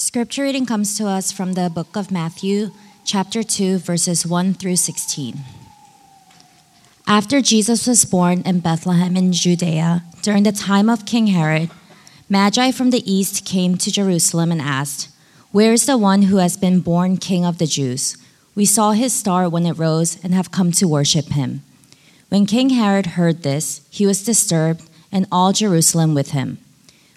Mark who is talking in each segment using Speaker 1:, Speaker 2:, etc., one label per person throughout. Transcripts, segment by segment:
Speaker 1: Scripture reading comes to us from the book of Matthew, chapter 2, verses 1 through 16. After Jesus was born in Bethlehem in Judea, during the time of King Herod, Magi from the east came to Jerusalem and asked, Where is the one who has been born King of the Jews? We saw his star when it rose and have come to worship him. When King Herod heard this, he was disturbed, and all Jerusalem with him.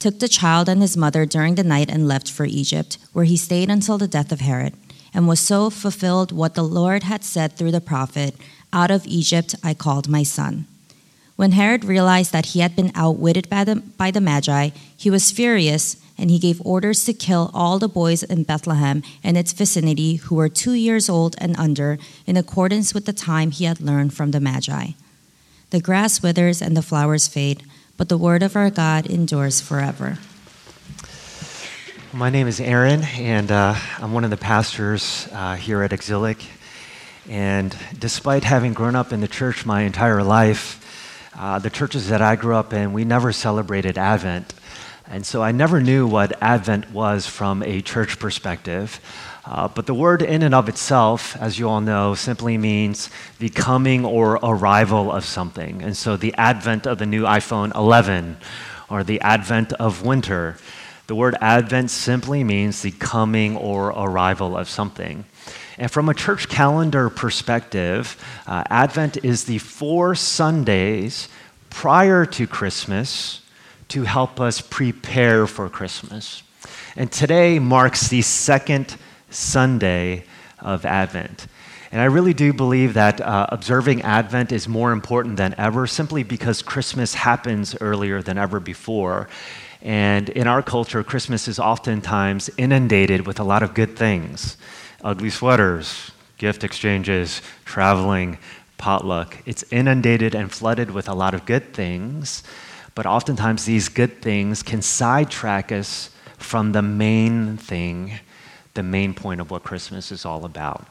Speaker 1: took the child and his mother during the night and left for Egypt, where he stayed until the death of Herod, and was so fulfilled what the Lord had said through the prophet Out of Egypt I called my son. When Herod realized that he had been outwitted by the, by the Magi, he was furious and he gave orders to kill all the boys in Bethlehem and its vicinity who were two years old and under, in accordance with the time he had learned from the Magi. The grass withers and the flowers fade but the word of our God endures forever.
Speaker 2: My name is Aaron, and uh, I'm one of the pastors uh, here at Exilic. And despite having grown up in the church my entire life, uh, the churches that I grew up in, we never celebrated Advent. And so I never knew what Advent was from a church perspective. Uh, but the word in and of itself, as you all know, simply means the coming or arrival of something. And so the advent of the new iPhone 11 or the advent of winter, the word advent simply means the coming or arrival of something. And from a church calendar perspective, uh, Advent is the four Sundays prior to Christmas to help us prepare for Christmas. And today marks the second Sunday of Advent. And I really do believe that uh, observing Advent is more important than ever simply because Christmas happens earlier than ever before. And in our culture, Christmas is oftentimes inundated with a lot of good things ugly sweaters, gift exchanges, traveling, potluck. It's inundated and flooded with a lot of good things, but oftentimes these good things can sidetrack us from the main thing the main point of what Christmas is all about.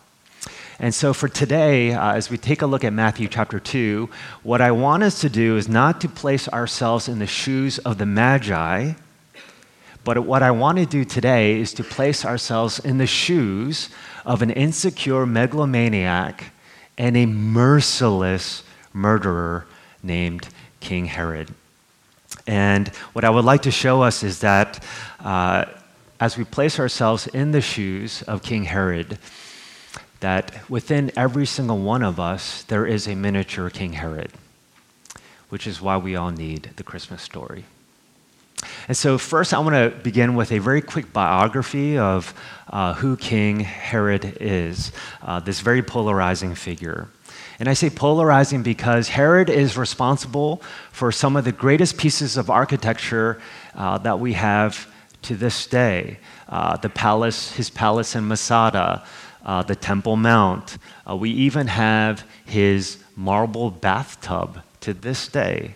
Speaker 2: And so for today, uh, as we take a look at Matthew chapter 2, what I want us to do is not to place ourselves in the shoes of the Magi, but what I want to do today is to place ourselves in the shoes of an insecure megalomaniac and a merciless murderer named King Herod. And what I would like to show us is that uh, as we place ourselves in the shoes of King Herod, that within every single one of us, there is a miniature King Herod, which is why we all need the Christmas story. And so, first, I want to begin with a very quick biography of uh, who King Herod is, uh, this very polarizing figure. And I say polarizing because Herod is responsible for some of the greatest pieces of architecture uh, that we have to this day. Uh, the palace, his palace in Masada, uh, the Temple Mount. Uh, we even have his marble bathtub to this day.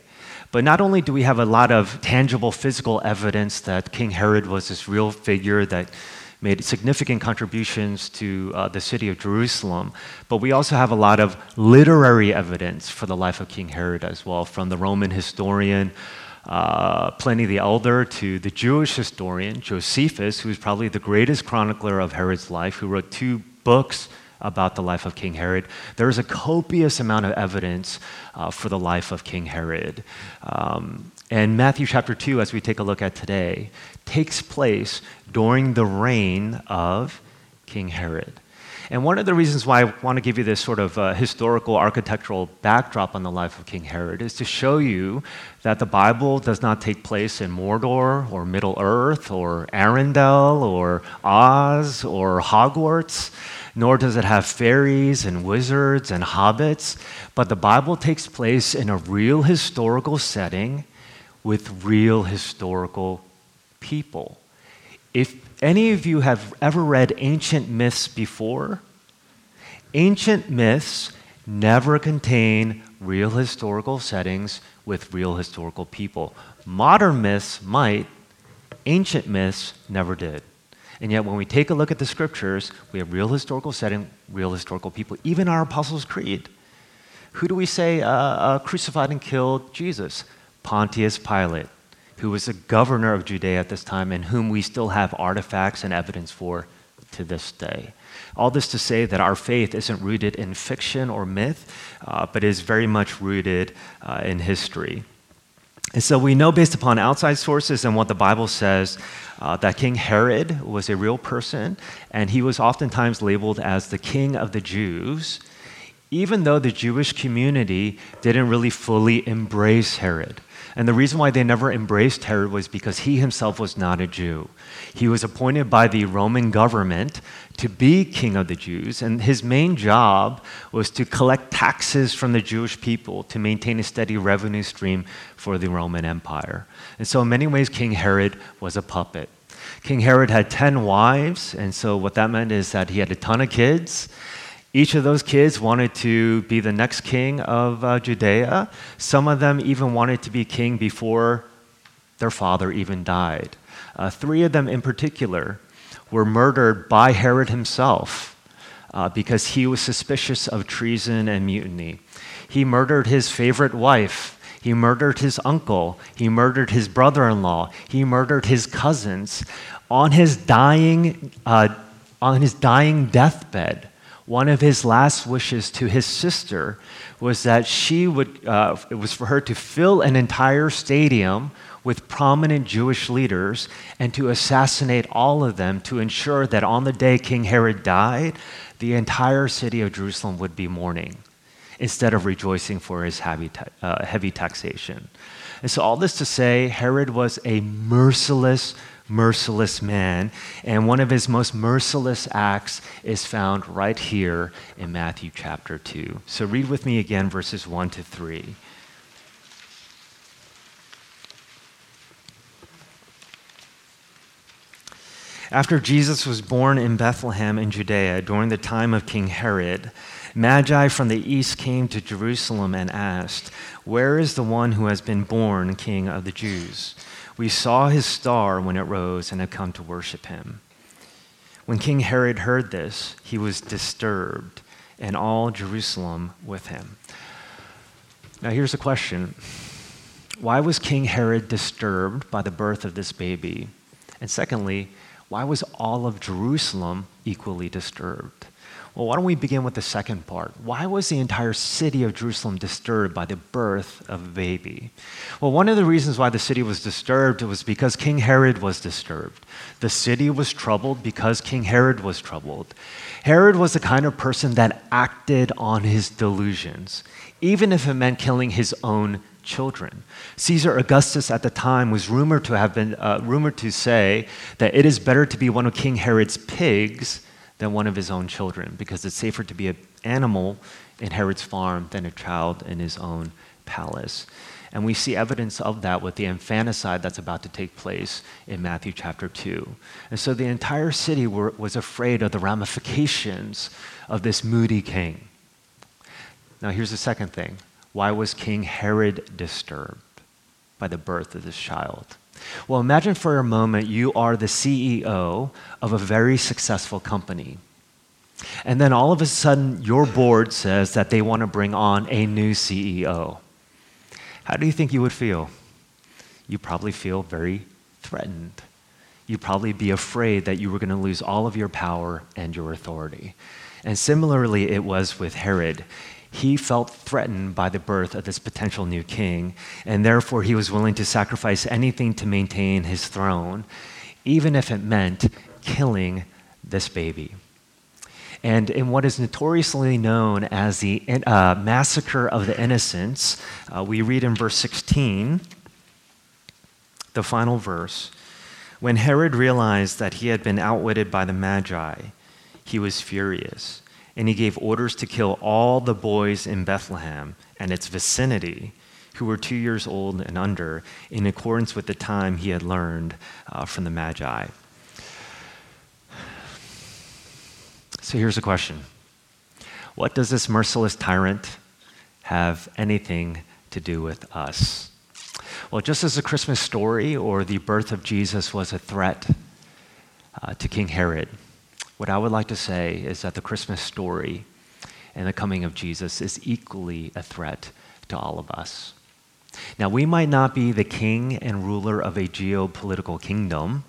Speaker 2: But not only do we have a lot of tangible physical evidence that King Herod was this real figure that made significant contributions to uh, the city of Jerusalem. But we also have a lot of literary evidence for the life of King Herod as well, from the Roman historian uh, Pliny the Elder to the Jewish historian Josephus, who is probably the greatest chronicler of Herod's life, who wrote two books about the life of King Herod. There is a copious amount of evidence uh, for the life of King Herod. Um, and Matthew chapter 2, as we take a look at today, takes place during the reign of King Herod. And one of the reasons why I want to give you this sort of uh, historical architectural backdrop on the life of King Herod is to show you that the Bible does not take place in Mordor or Middle Earth or Arendelle or Oz or Hogwarts, nor does it have fairies and wizards and hobbits, but the Bible takes place in a real historical setting with real historical people. If any of you have ever read ancient myths before, ancient myths never contain real historical settings with real historical people. Modern myths might, ancient myths never did. And yet, when we take a look at the scriptures, we have real historical setting, real historical people. Even our Apostles' Creed. Who do we say uh, uh, crucified and killed Jesus? Pontius Pilate, who was the governor of Judea at this time and whom we still have artifacts and evidence for to this day. All this to say that our faith isn't rooted in fiction or myth, uh, but is very much rooted uh, in history. And so we know based upon outside sources and what the Bible says uh, that King Herod was a real person, and he was oftentimes labeled as the king of the Jews, even though the Jewish community didn't really fully embrace Herod. And the reason why they never embraced Herod was because he himself was not a Jew. He was appointed by the Roman government to be king of the Jews, and his main job was to collect taxes from the Jewish people to maintain a steady revenue stream for the Roman Empire. And so, in many ways, King Herod was a puppet. King Herod had 10 wives, and so what that meant is that he had a ton of kids. Each of those kids wanted to be the next king of uh, Judea. Some of them even wanted to be king before their father even died. Uh, three of them in particular were murdered by Herod himself uh, because he was suspicious of treason and mutiny. He murdered his favorite wife. He murdered his uncle. He murdered his brother in law. He murdered his cousins. On his dying, uh, on his dying deathbed, one of his last wishes to his sister was that she would, uh, it was for her to fill an entire stadium with prominent Jewish leaders and to assassinate all of them to ensure that on the day King Herod died, the entire city of Jerusalem would be mourning instead of rejoicing for his heavy, uh, heavy taxation. And so, all this to say, Herod was a merciless, merciless man. And one of his most merciless acts is found right here in Matthew chapter 2. So read with me again verses 1 to 3. After Jesus was born in Bethlehem in Judea during the time of King Herod, Magi from the east came to Jerusalem and asked, Where is the one who has been born king of the Jews? We saw his star when it rose and have come to worship him. When King Herod heard this, he was disturbed, and all Jerusalem with him. Now, here's a question Why was King Herod disturbed by the birth of this baby? And secondly, why was all of Jerusalem equally disturbed? Well, why don't we begin with the second part? Why was the entire city of Jerusalem disturbed by the birth of a baby? Well, one of the reasons why the city was disturbed was because King Herod was disturbed. The city was troubled because King Herod was troubled. Herod was the kind of person that acted on his delusions, even if it meant killing his own children. Caesar Augustus at the time was rumored to have been uh, rumored to say that it is better to be one of King Herod's pigs than one of his own children because it's safer to be an animal in Herod's farm than a child in his own palace. And we see evidence of that with the infanticide that's about to take place in Matthew chapter 2. And so the entire city were, was afraid of the ramifications of this moody king. Now, here's the second thing why was King Herod disturbed by the birth of this child? Well, imagine for a moment you are the CEO of a very successful company. And then all of a sudden, your board says that they want to bring on a new CEO. How do you think you would feel? You probably feel very threatened. You'd probably be afraid that you were going to lose all of your power and your authority. And similarly, it was with Herod. He felt threatened by the birth of this potential new king, and therefore he was willing to sacrifice anything to maintain his throne, even if it meant killing this baby. And in what is notoriously known as the uh, massacre of the innocents, uh, we read in verse 16, the final verse, when Herod realized that he had been outwitted by the Magi, he was furious, and he gave orders to kill all the boys in Bethlehem and its vicinity who were two years old and under, in accordance with the time he had learned uh, from the Magi. So here's a question What does this merciless tyrant have anything to do with us? Well, just as the Christmas story or the birth of Jesus was a threat uh, to King Herod, what I would like to say is that the Christmas story and the coming of Jesus is equally a threat to all of us. Now, we might not be the king and ruler of a geopolitical kingdom,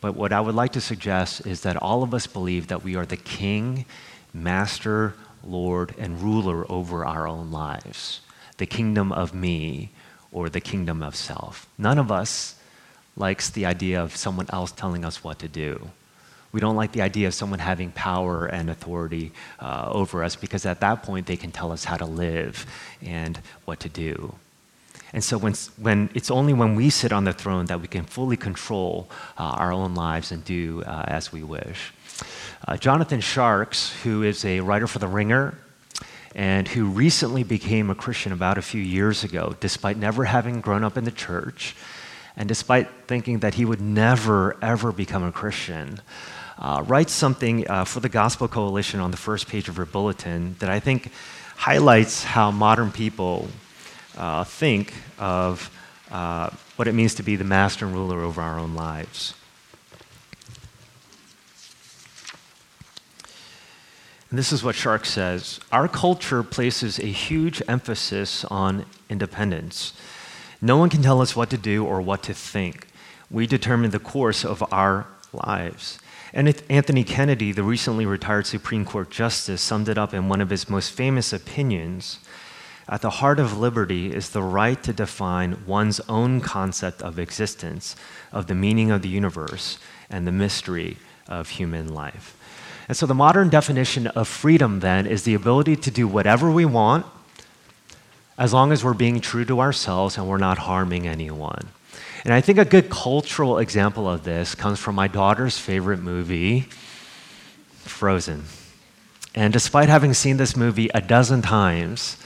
Speaker 2: but what I would like to suggest is that all of us believe that we are the king, master, Lord, and ruler over our own lives, the kingdom of me or the kingdom of self. None of us likes the idea of someone else telling us what to do. We don't like the idea of someone having power and authority uh, over us because at that point they can tell us how to live and what to do. And so when, when it's only when we sit on the throne that we can fully control uh, our own lives and do uh, as we wish. Uh, Jonathan Tjarks, who is a writer for The Ringer and who recently became a Christian about a few years ago, despite never having grown up in the church and despite thinking that he would never, ever become a Christian, uh, writes something uh, for the Gospel Coalition on the first page of her bulletin that I think highlights how modern people uh, think of uh, what it means to be the master and ruler over our own lives. And this is what Tjarks says Our culture places a huge emphasis on independence. No one can tell us what to do or what to think. We determine the course of our lives. And Anthony Kennedy, the recently retired Supreme Court Justice, summed it up in one of his most famous opinions at the heart of liberty is the right to define one's own concept of existence, of the meaning of the universe, and the mystery of human life. And so the modern definition of freedom then is the ability to do whatever we want as long as we're being true to ourselves and we're not harming anyone. And I think a good cultural example of this comes from my daughter's favorite movie, Frozen. And despite having seen this movie a dozen times,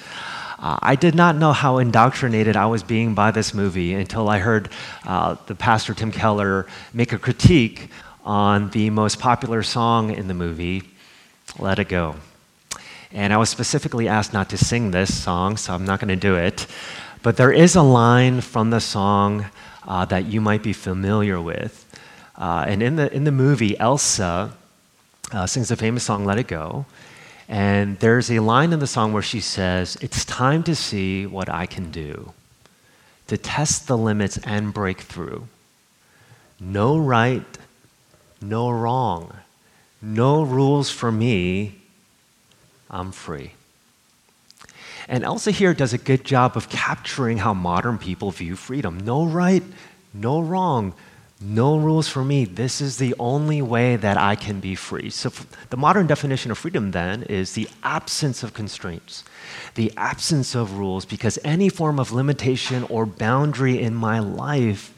Speaker 2: uh, I did not know how indoctrinated I was being by this movie until I heard uh, the pastor Tim Keller make a critique on the most popular song in the movie, Let It Go. And I was specifically asked not to sing this song, so I'm not going to do it. But there is a line from the song uh, that you might be familiar with. Uh, and in the, in the movie, Elsa uh, sings the famous song, Let It Go. And there's a line in the song where she says, It's time to see what I can do, to test the limits and break through. No right, no wrong, no rules for me. I'm free. And Elsa here does a good job of capturing how modern people view freedom. No right, no wrong, no rules for me. This is the only way that I can be free. So, the modern definition of freedom then is the absence of constraints, the absence of rules, because any form of limitation or boundary in my life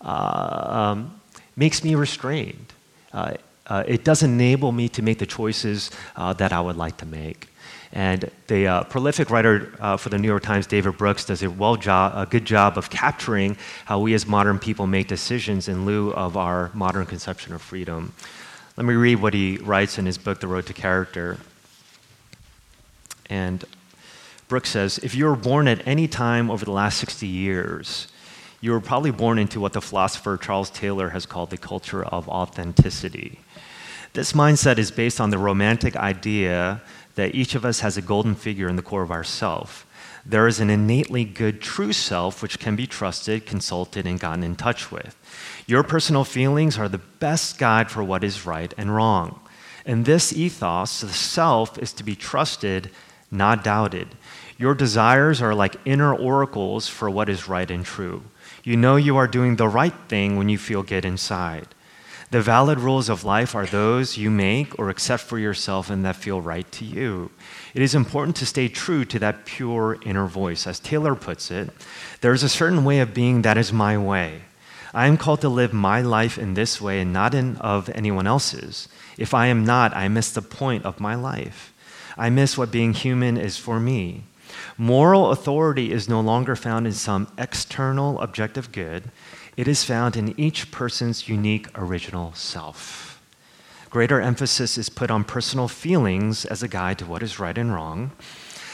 Speaker 2: uh, um, makes me restrained. Uh, uh, it doesn't enable me to make the choices uh, that I would like to make. And the uh, prolific writer uh, for the New York Times, David Brooks, does a, well job, a good job of capturing how we as modern people make decisions in lieu of our modern conception of freedom. Let me read what he writes in his book, The Road to Character. And Brooks says If you were born at any time over the last 60 years, you were probably born into what the philosopher Charles Taylor has called the culture of authenticity. This mindset is based on the romantic idea that each of us has a golden figure in the core of ourself. There is an innately good true self which can be trusted, consulted, and gotten in touch with. Your personal feelings are the best guide for what is right and wrong. In this ethos, the self is to be trusted, not doubted. Your desires are like inner oracles for what is right and true. You know you are doing the right thing when you feel good inside. The valid rules of life are those you make or accept for yourself and that feel right to you. It is important to stay true to that pure inner voice. As Taylor puts it, there is a certain way of being that is my way. I am called to live my life in this way and not in of anyone else's. If I am not, I miss the point of my life. I miss what being human is for me. Moral authority is no longer found in some external objective good. It is found in each person's unique original self. Greater emphasis is put on personal feelings as a guide to what is right and wrong.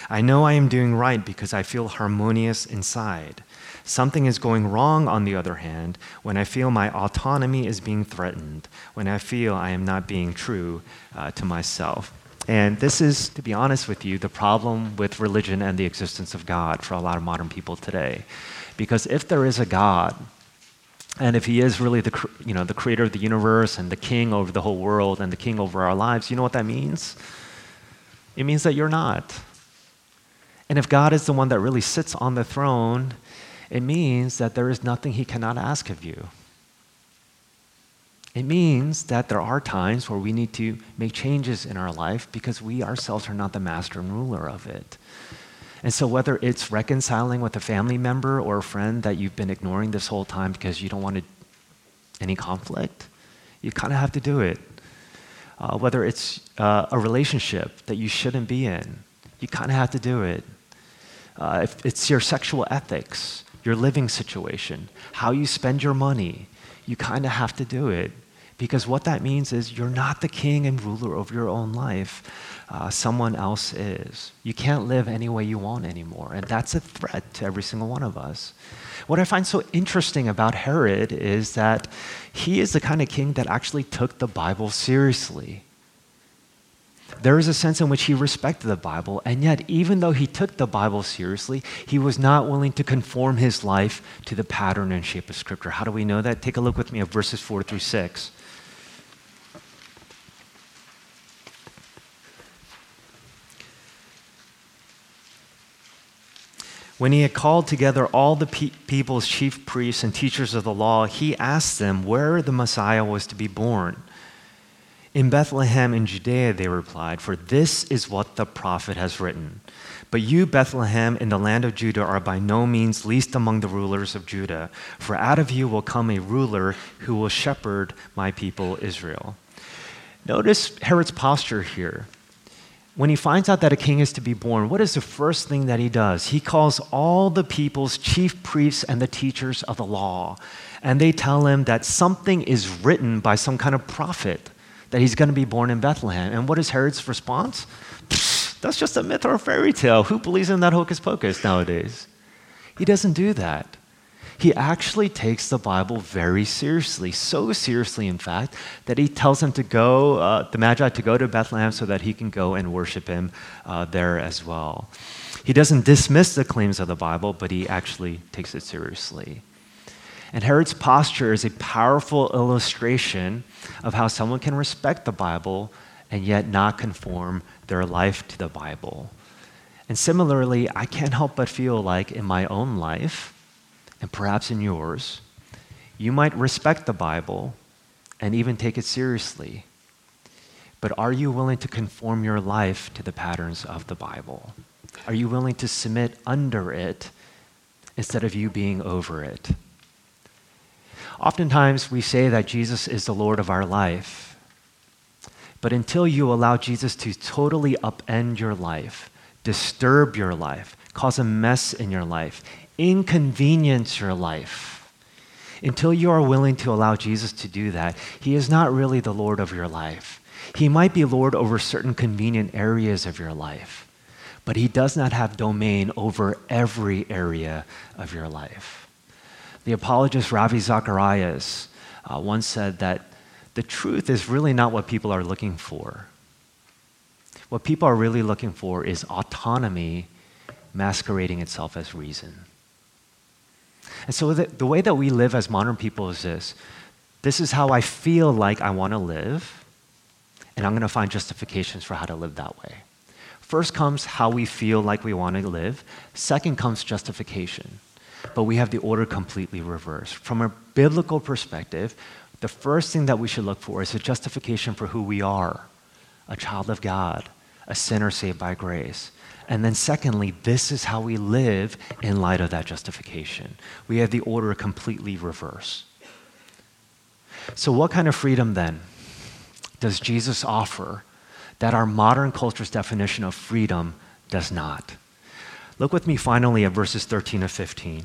Speaker 2: I know I am doing right because I feel harmonious inside. Something is going wrong, on the other hand, when I feel my autonomy is being threatened, when I feel I am not being true uh, to myself. And this is, to be honest with you, the problem with religion and the existence of God for a lot of modern people today. Because if there is a God, and if he is really the, you know, the creator of the universe and the king over the whole world and the king over our lives, you know what that means? It means that you're not. And if God is the one that really sits on the throne, it means that there is nothing he cannot ask of you. It means that there are times where we need to make changes in our life because we ourselves are not the master and ruler of it. And so, whether it's reconciling with a family member or a friend that you've been ignoring this whole time because you don't want any conflict, you kind of have to do it. Uh, whether it's uh, a relationship that you shouldn't be in, you kind of have to do it. Uh, if it's your sexual ethics, your living situation, how you spend your money, you kind of have to do it. Because what that means is you're not the king and ruler of your own life. Uh, someone else is. You can't live any way you want anymore. And that's a threat to every single one of us. What I find so interesting about Herod is that he is the kind of king that actually took the Bible seriously there is a sense in which he respected the Bible, and yet, even though he took the Bible seriously, he was not willing to conform his life to the pattern and shape of Scripture. How do we know that? Take a look with me at verses 4 through 6. When he had called together all the pe- people's chief priests and teachers of the law, he asked them where the Messiah was to be born. In Bethlehem in Judea, they replied, for this is what the prophet has written. But you, Bethlehem, in the land of Judah, are by no means least among the rulers of Judah, for out of you will come a ruler who will shepherd my people Israel. Notice Herod's posture here. When he finds out that a king is to be born, what is the first thing that he does? He calls all the people's chief priests and the teachers of the law, and they tell him that something is written by some kind of prophet that he's going to be born in Bethlehem. And what is Herod's response? That's just a myth or a fairy tale. Who believes in that hocus pocus nowadays? He doesn't do that. He actually takes the Bible very seriously, so seriously, in fact, that he tells him to go, uh, the Magi, to go to Bethlehem so that he can go and worship him uh, there as well. He doesn't dismiss the claims of the Bible, but he actually takes it seriously. And Herod's posture is a powerful illustration of how someone can respect the Bible and yet not conform their life to the Bible. And similarly, I can't help but feel like in my own life, and perhaps in yours, you might respect the Bible and even take it seriously. But are you willing to conform your life to the patterns of the Bible? Are you willing to submit under it instead of you being over it? Oftentimes, we say that Jesus is the Lord of our life. But until you allow Jesus to totally upend your life, disturb your life, cause a mess in your life, inconvenience your life, until you are willing to allow Jesus to do that, He is not really the Lord of your life. He might be Lord over certain convenient areas of your life, but He does not have domain over every area of your life. The apologist Ravi Zacharias uh, once said that the truth is really not what people are looking for. What people are really looking for is autonomy masquerading itself as reason. And so, the, the way that we live as modern people is this this is how I feel like I want to live, and I'm going to find justifications for how to live that way. First comes how we feel like we want to live, second comes justification. But we have the order completely reversed. From a biblical perspective, the first thing that we should look for is a justification for who we are a child of God, a sinner saved by grace. And then, secondly, this is how we live in light of that justification. We have the order completely reversed. So, what kind of freedom then does Jesus offer that our modern culture's definition of freedom does not? Look with me finally at verses 13 to 15.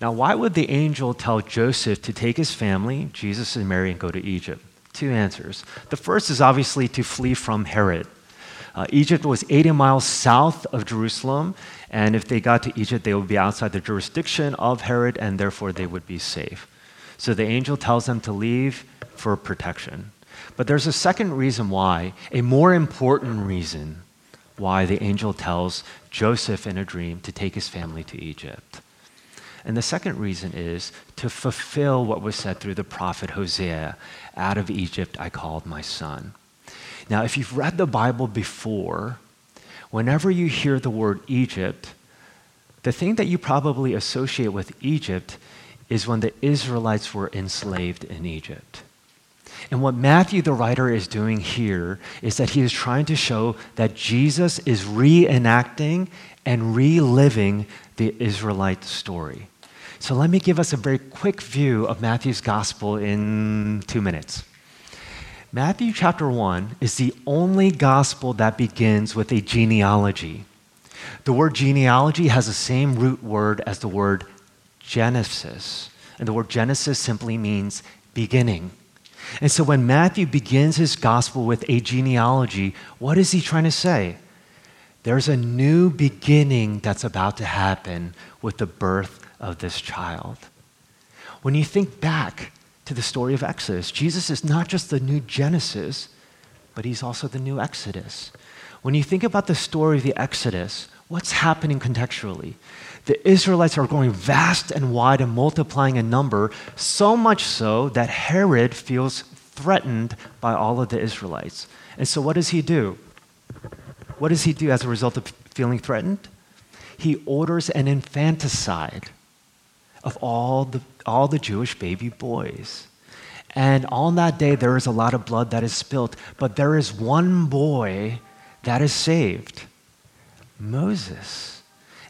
Speaker 2: Now, why would the angel tell Joseph to take his family, Jesus and Mary, and go to Egypt? Two answers. The first is obviously to flee from Herod. Uh, Egypt was 80 miles south of Jerusalem, and if they got to Egypt, they would be outside the jurisdiction of Herod, and therefore they would be safe. So the angel tells them to leave for protection. But there's a second reason why, a more important reason why the angel tells Joseph in a dream to take his family to Egypt. And the second reason is to fulfill what was said through the prophet Hosea Out of Egypt I called my son. Now, if you've read the Bible before, whenever you hear the word Egypt, the thing that you probably associate with Egypt is when the Israelites were enslaved in Egypt. And what Matthew, the writer, is doing here is that he is trying to show that Jesus is reenacting and reliving the Israelite story. So let me give us a very quick view of Matthew's gospel in two minutes. Matthew chapter 1 is the only gospel that begins with a genealogy. The word genealogy has the same root word as the word Genesis. And the word Genesis simply means beginning. And so when Matthew begins his gospel with a genealogy, what is he trying to say? There's a new beginning that's about to happen with the birth of this child. When you think back to the story of Exodus, Jesus is not just the new Genesis, but he's also the new Exodus. When you think about the story of the Exodus, what's happening contextually? The Israelites are growing vast and wide and multiplying in number, so much so that Herod feels threatened by all of the Israelites. And so, what does he do? What does he do as a result of feeling threatened? He orders an infanticide of all the, all the Jewish baby boys. And on that day, there is a lot of blood that is spilt, but there is one boy that is saved Moses.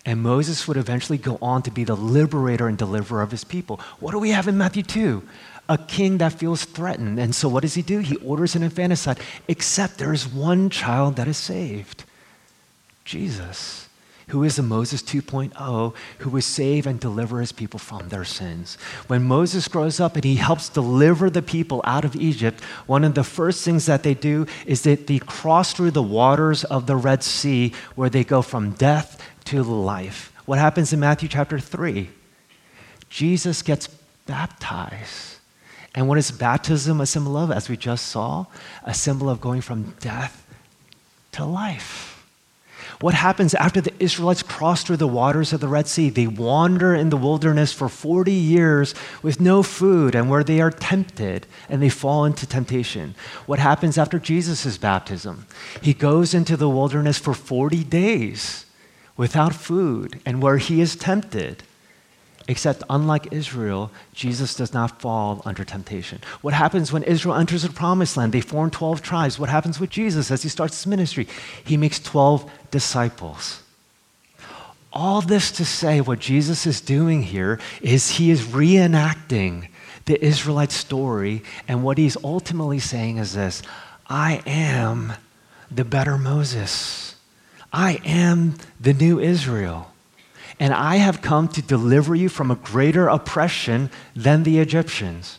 Speaker 2: And Moses would eventually go on to be the liberator and deliverer of his people. What do we have in Matthew 2? A king that feels threatened. And so what does he do? He orders an infanticide, except there is one child that is saved Jesus who is the Moses 2.0, who will save and deliver his people from their sins. When Moses grows up and he helps deliver the people out of Egypt, one of the first things that they do is that they cross through the waters of the Red Sea where they go from death to life. What happens in Matthew chapter 3? Jesus gets baptized. And what is baptism a symbol of, as we just saw? A symbol of going from death to life. What happens after the Israelites cross through the waters of the Red Sea? They wander in the wilderness for 40 years with no food and where they are tempted and they fall into temptation. What happens after Jesus' baptism? He goes into the wilderness for 40 days without food and where he is tempted. Except, unlike Israel, Jesus does not fall under temptation. What happens when Israel enters the promised land? They form 12 tribes. What happens with Jesus as he starts his ministry? He makes 12 disciples. All this to say, what Jesus is doing here is he is reenacting the Israelite story, and what he's ultimately saying is this I am the better Moses. I am the new Israel. And I have come to deliver you from a greater oppression than the Egyptians.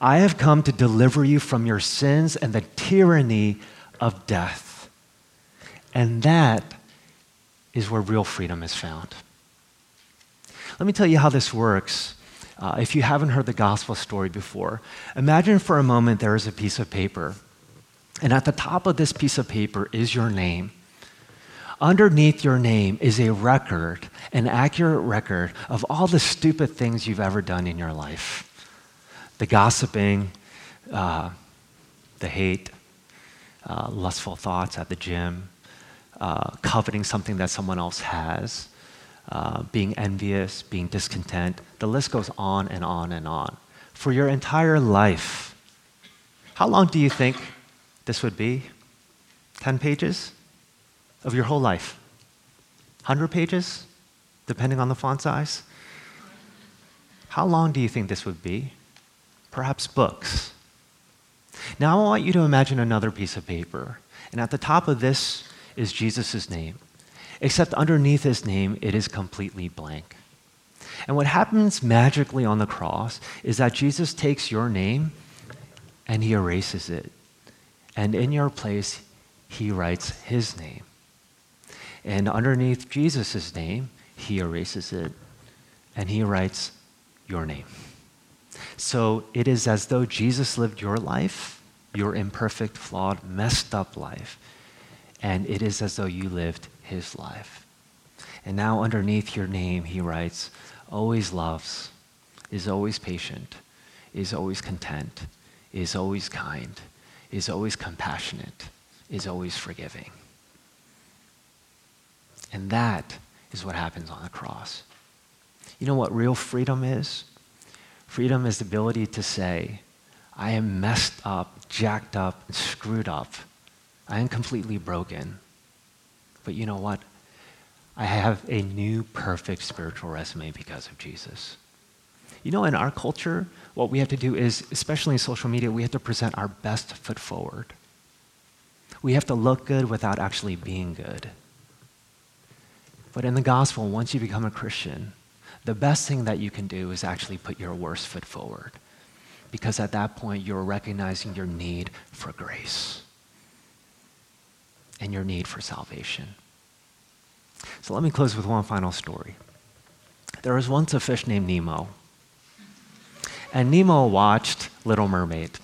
Speaker 2: I have come to deliver you from your sins and the tyranny of death. And that is where real freedom is found. Let me tell you how this works. Uh, if you haven't heard the gospel story before, imagine for a moment there is a piece of paper. And at the top of this piece of paper is your name. Underneath your name is a record, an accurate record of all the stupid things you've ever done in your life the gossiping, uh, the hate, uh, lustful thoughts at the gym, uh, coveting something that someone else has, uh, being envious, being discontent. The list goes on and on and on. For your entire life, how long do you think this would be? 10 pages of your whole life? 100 pages, depending on the font size? How long do you think this would be? Perhaps books. Now I want you to imagine another piece of paper. And at the top of this is Jesus' name. Except underneath his name, it is completely blank. And what happens magically on the cross is that Jesus takes your name and he erases it. And in your place, he writes his name. And underneath Jesus' name, he erases it and he writes your name. So it is as though Jesus lived your life, your imperfect, flawed, messed up life, and it is as though you lived his life. And now, underneath your name, he writes, always loves, is always patient, is always content, is always kind, is always compassionate, is always forgiving. And that is what happens on the cross. You know what real freedom is? Freedom is the ability to say, I am messed up, jacked up, and screwed up. I am completely broken. But you know what? I have a new perfect spiritual resume because of Jesus. You know, in our culture, what we have to do is, especially in social media, we have to present our best foot forward. We have to look good without actually being good. But in the gospel, once you become a Christian, the best thing that you can do is actually put your worst foot forward. Because at that point, you're recognizing your need for grace and your need for salvation. So let me close with one final story. There was once a fish named Nemo, and Nemo watched Little Mermaid.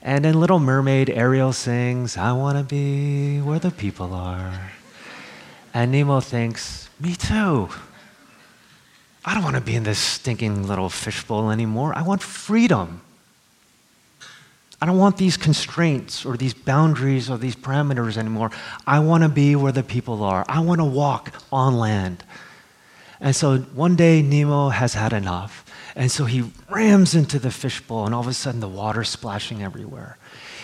Speaker 2: And in Little Mermaid, Ariel sings, I want to be where the people are. And Nemo thinks, Me too. I don't want to be in this stinking little fishbowl anymore. I want freedom. I don't want these constraints or these boundaries or these parameters anymore. I want to be where the people are. I want to walk on land. And so one day Nemo has had enough. And so he rams into the fishbowl, and all of a sudden the water's splashing everywhere.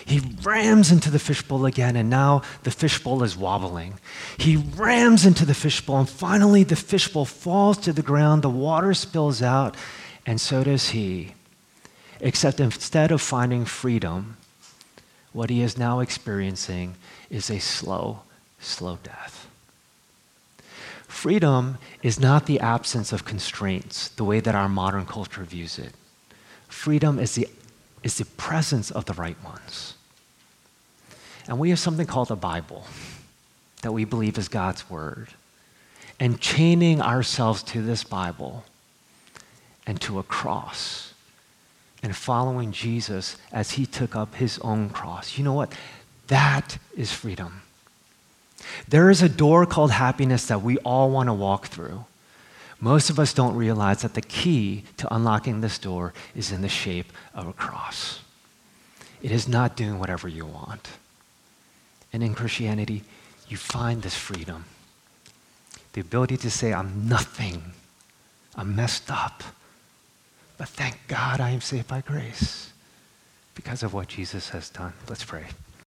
Speaker 2: He rams into the fishbowl again, and now the fishbowl is wobbling. He rams into the fishbowl, and finally the fishbowl falls to the ground, the water spills out, and so does he. Except instead of finding freedom, what he is now experiencing is a slow, slow death. Freedom is not the absence of constraints, the way that our modern culture views it. Freedom is the, is the presence of the right ones. And we have something called the Bible that we believe is God's Word. And chaining ourselves to this Bible and to a cross and following Jesus as he took up his own cross. You know what? That is freedom. There is a door called happiness that we all want to walk through. Most of us don't realize that the key to unlocking this door is in the shape of a cross. It is not doing whatever you want. And in Christianity, you find this freedom the ability to say, I'm nothing, I'm messed up. But thank God I am saved by grace because of what Jesus has done. Let's pray.